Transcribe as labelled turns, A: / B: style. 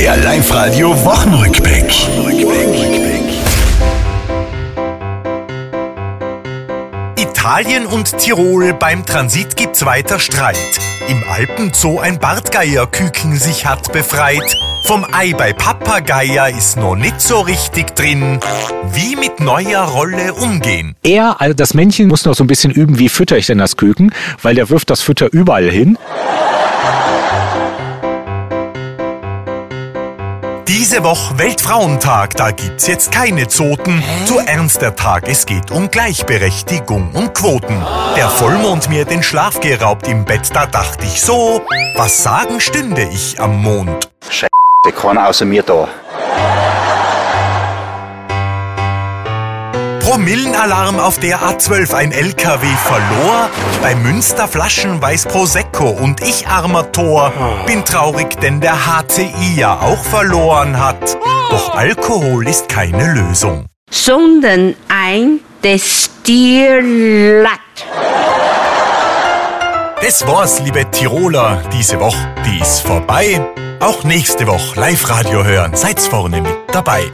A: Der Live-Radio Wochenrückblick.
B: Italien und Tirol beim Transit gibt's weiter Streit. Im Alpenzoo ein Bartgeierküken sich hat befreit. Vom Ei bei Papageier ist noch nicht so richtig drin. Wie mit neuer Rolle umgehen.
C: Er, also das Männchen, muss noch so ein bisschen üben, wie fütter ich denn das Küken, weil der wirft das Fütter überall hin.
B: Diese Woche Weltfrauentag, da gibt's jetzt keine Zoten. Zu ernst der Tag, es geht um Gleichberechtigung und Quoten. Der Vollmond mir den Schlaf geraubt im Bett, da dachte ich so, was sagen stünde ich am Mond?
D: Scheiße, keiner außer mir da.
B: Promillenalarm auf der A12, ein LKW verlor. Bei Münster Flaschenweiß Prosecco und ich armer Tor. Bin traurig, denn der HCI ja auch verloren hat. Doch Alkohol ist keine Lösung.
E: sondern ein Destillat.
B: Das war's, liebe Tiroler, diese Woche, die ist vorbei. Auch nächste Woche Live-Radio hören, seid's vorne mit dabei.